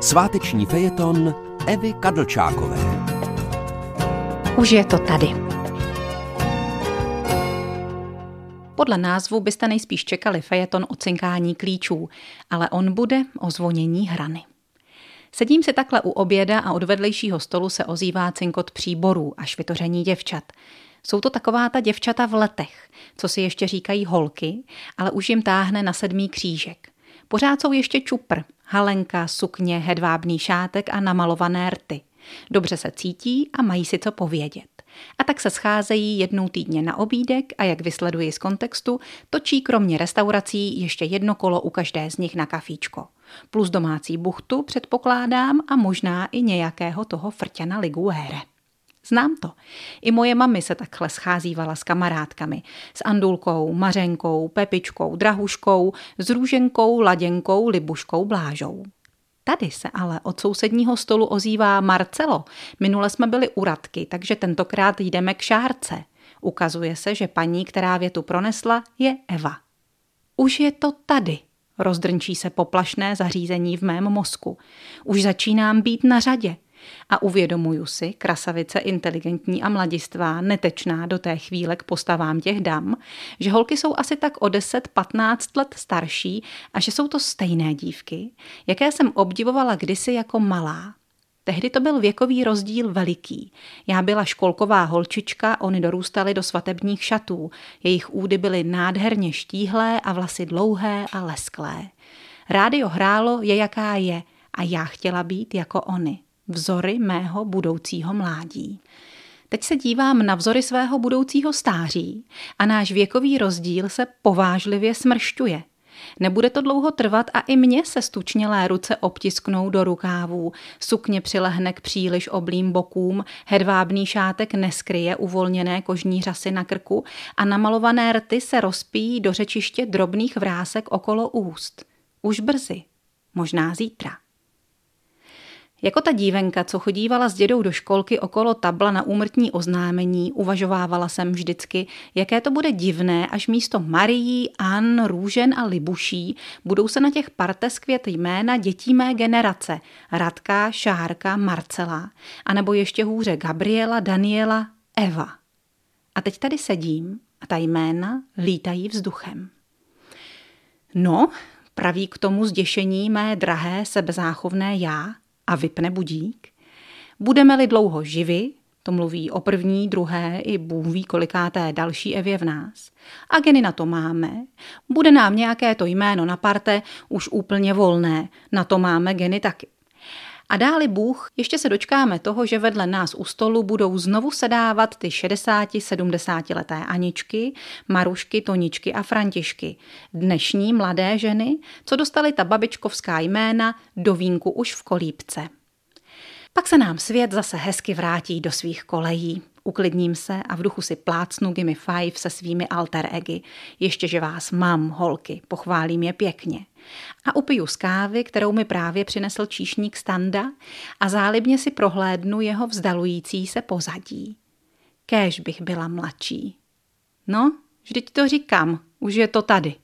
Sváteční fejeton Evy Kadlčákové. Už je to tady. Podle názvu byste nejspíš čekali fejeton o cinkání klíčů, ale on bude o zvonění hrany. Sedím si takhle u oběda a od vedlejšího stolu se ozývá cinkot příborů a švitoření děvčat. Jsou to taková ta děvčata v letech, co si ještě říkají holky, ale už jim táhne na sedmý křížek. Pořád jsou ještě čupr, halenka, sukně, hedvábný šátek a namalované rty. Dobře se cítí a mají si co povědět. A tak se scházejí jednou týdně na obídek a jak vysleduji z kontextu, točí kromě restaurací ještě jedno kolo u každé z nich na kafíčko. Plus domácí buchtu předpokládám a možná i nějakého toho frťana liguére. Znám to. I moje mami se takhle scházívala s kamarádkami. S Andulkou, Mařenkou, Pepičkou, Drahuškou, s Růženkou, Laděnkou, Libuškou, Blážou. Tady se ale od sousedního stolu ozývá Marcelo. Minule jsme byli u Radky, takže tentokrát jdeme k šárce. Ukazuje se, že paní, která větu pronesla, je Eva. Už je to tady, rozdrnčí se poplašné zařízení v mém mozku. Už začínám být na řadě. A uvědomuju si, krasavice inteligentní a mladistvá, netečná do té chvíle k postavám těch dam, že holky jsou asi tak o 10-15 let starší a že jsou to stejné dívky, jaké jsem obdivovala kdysi jako malá. Tehdy to byl věkový rozdíl veliký. Já byla školková holčička, oni dorůstali do svatebních šatů. Jejich údy byly nádherně štíhlé a vlasy dlouhé a lesklé. Rádio hrálo je jaká je a já chtěla být jako oni vzory mého budoucího mládí. Teď se dívám na vzory svého budoucího stáří a náš věkový rozdíl se povážlivě smršťuje. Nebude to dlouho trvat a i mně se stučnělé ruce obtisknou do rukávů, sukně přilehne k příliš oblým bokům, hedvábný šátek neskryje uvolněné kožní řasy na krku a namalované rty se rozpíjí do řečiště drobných vrásek okolo úst. Už brzy, možná zítra. Jako ta dívenka, co chodívala s dědou do školky okolo tabla na úmrtní oznámení, uvažovávala jsem vždycky, jaké to bude divné, až místo Marií, An, Růžen a Libuší budou se na těch partes květ jména dětí mé generace. Radka, Šárka, Marcela, anebo ještě hůře Gabriela, Daniela, Eva. A teď tady sedím a ta jména lítají vzduchem. No, praví k tomu zděšení mé drahé sebezáchovné já, a vypne budík? Budeme-li dlouho živi, to mluví o první, druhé i Bůh ví kolikáté další Evě v nás. A geny na to máme. Bude nám nějaké to jméno na parte už úplně volné. Na to máme geny taky. A dáli Bůh, ještě se dočkáme toho, že vedle nás u stolu budou znovu sedávat ty 60-70 leté Aničky, Marušky, Toničky a Františky. Dnešní mladé ženy, co dostali ta babičkovská jména do vínku už v kolípce. Pak se nám svět zase hezky vrátí do svých kolejí. Uklidním se a v duchu si plácnu Gimme Five se svými alter egi. Ještě, že vás mám, holky, pochválím je pěkně. A upiju z kávy, kterou mi právě přinesl číšník Standa a zálibně si prohlédnu jeho vzdalující se pozadí. Kéž bych byla mladší. No, vždyť to říkám, už je to tady.